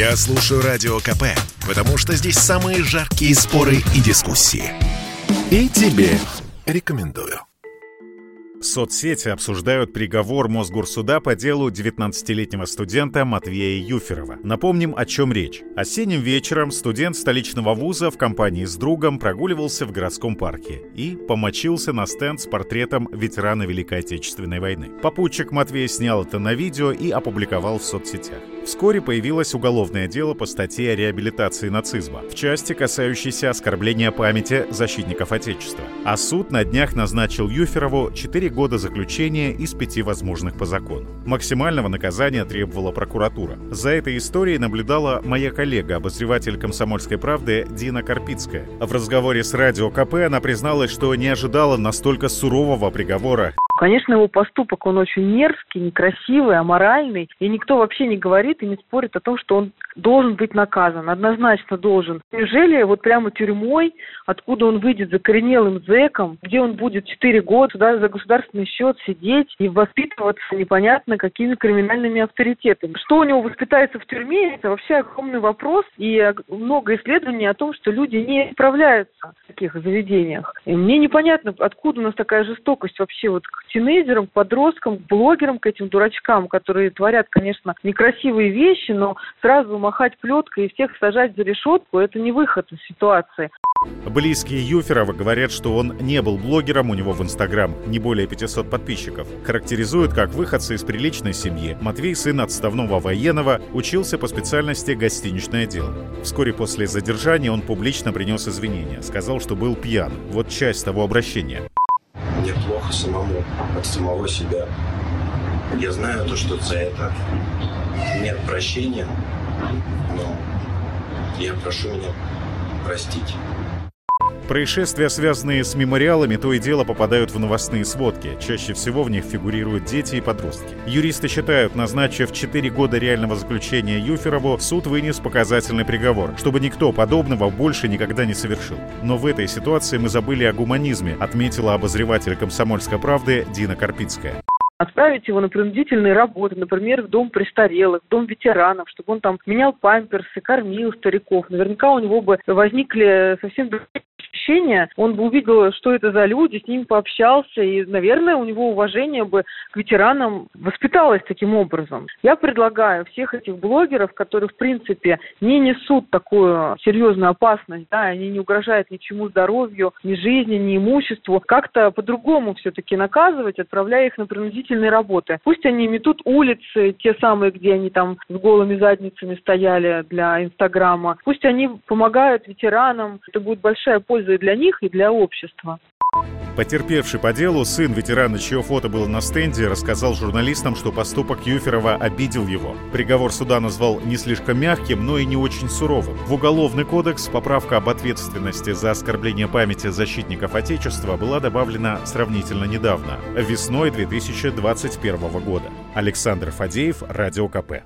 Я слушаю Радио КП, потому что здесь самые жаркие споры и дискуссии. И тебе рекомендую. Соцсети обсуждают приговор Мосгорсуда по делу 19-летнего студента Матвея Юферова. Напомним, о чем речь. Осенним вечером студент столичного вуза в компании с другом прогуливался в городском парке и помочился на стенд с портретом ветерана Великой Отечественной войны. Попутчик Матвей снял это на видео и опубликовал в соцсетях. Вскоре появилось уголовное дело по статье о реабилитации нацизма, в части, касающейся оскорбления памяти защитников Отечества. А суд на днях назначил Юферову 4 года заключения из пяти возможных по закону. Максимального наказания требовала прокуратура. За этой историей наблюдала моя коллега, обозреватель «Комсомольской правды» Дина Карпицкая. В разговоре с Радио КП она призналась, что не ожидала настолько сурового приговора Конечно, его поступок, он очень мерзкий, некрасивый, аморальный, и никто вообще не говорит и не спорит о том, что он должен быть наказан, однозначно должен. Неужели вот прямо тюрьмой, откуда он выйдет закоренелым зэком, где он будет 4 года сюда за государственный счет сидеть и воспитываться непонятно какими криминальными авторитетами. Что у него воспитается в тюрьме, это вообще огромный вопрос, и много исследований о том, что люди не справляются таких заведениях. И мне непонятно, откуда у нас такая жестокость вообще вот к тинейджерам, к подросткам, к блогерам, к этим дурачкам, которые творят, конечно, некрасивые вещи, но сразу махать плеткой и всех сажать за решетку – это не выход из ситуации. Близкие Юферова говорят, что он не был блогером, у него в Инстаграм не более 500 подписчиков. Характеризуют как выходца из приличной семьи. Матвей, сын отставного военного, учился по специальности гостиничное дело. Вскоре после задержания он публично принес извинения. Сказал, что был пьян. Вот часть того обращения мне плохо самому, от самого себя. Я знаю то, что за это нет прощения, но я прошу меня простить. Происшествия, связанные с мемориалами, то и дело попадают в новостные сводки. Чаще всего в них фигурируют дети и подростки. Юристы считают, назначив 4 года реального заключения Юферову, суд вынес показательный приговор, чтобы никто подобного больше никогда не совершил. Но в этой ситуации мы забыли о гуманизме, отметила обозреватель «Комсомольской правды» Дина Карпицкая отправить его на принудительные работы, например, в дом престарелых, в дом ветеранов, чтобы он там менял памперсы, кормил стариков. Наверняка у него бы возникли совсем другие ощущения, он бы увидел, что это за люди, с ними пообщался, и, наверное, у него уважение бы к ветеранам воспиталось таким образом. Я предлагаю всех этих блогеров, которые, в принципе, не несут такую серьезную опасность, да, они не угрожают ничему здоровью, ни жизни, ни имуществу, как-то по-другому все-таки наказывать, отправляя их на принудительные работы. Пусть они метут улицы, те самые, где они там с голыми задницами стояли для Инстаграма, пусть они помогают ветеранам, это будет большая польза для них, и для общества. Потерпевший по делу, сын ветерана, чье фото было на стенде, рассказал журналистам, что поступок Юферова обидел его. Приговор суда назвал не слишком мягким, но и не очень суровым. В Уголовный кодекс поправка об ответственности за оскорбление памяти защитников Отечества была добавлена сравнительно недавно, весной 2021 года. Александр Фадеев, Радио КП.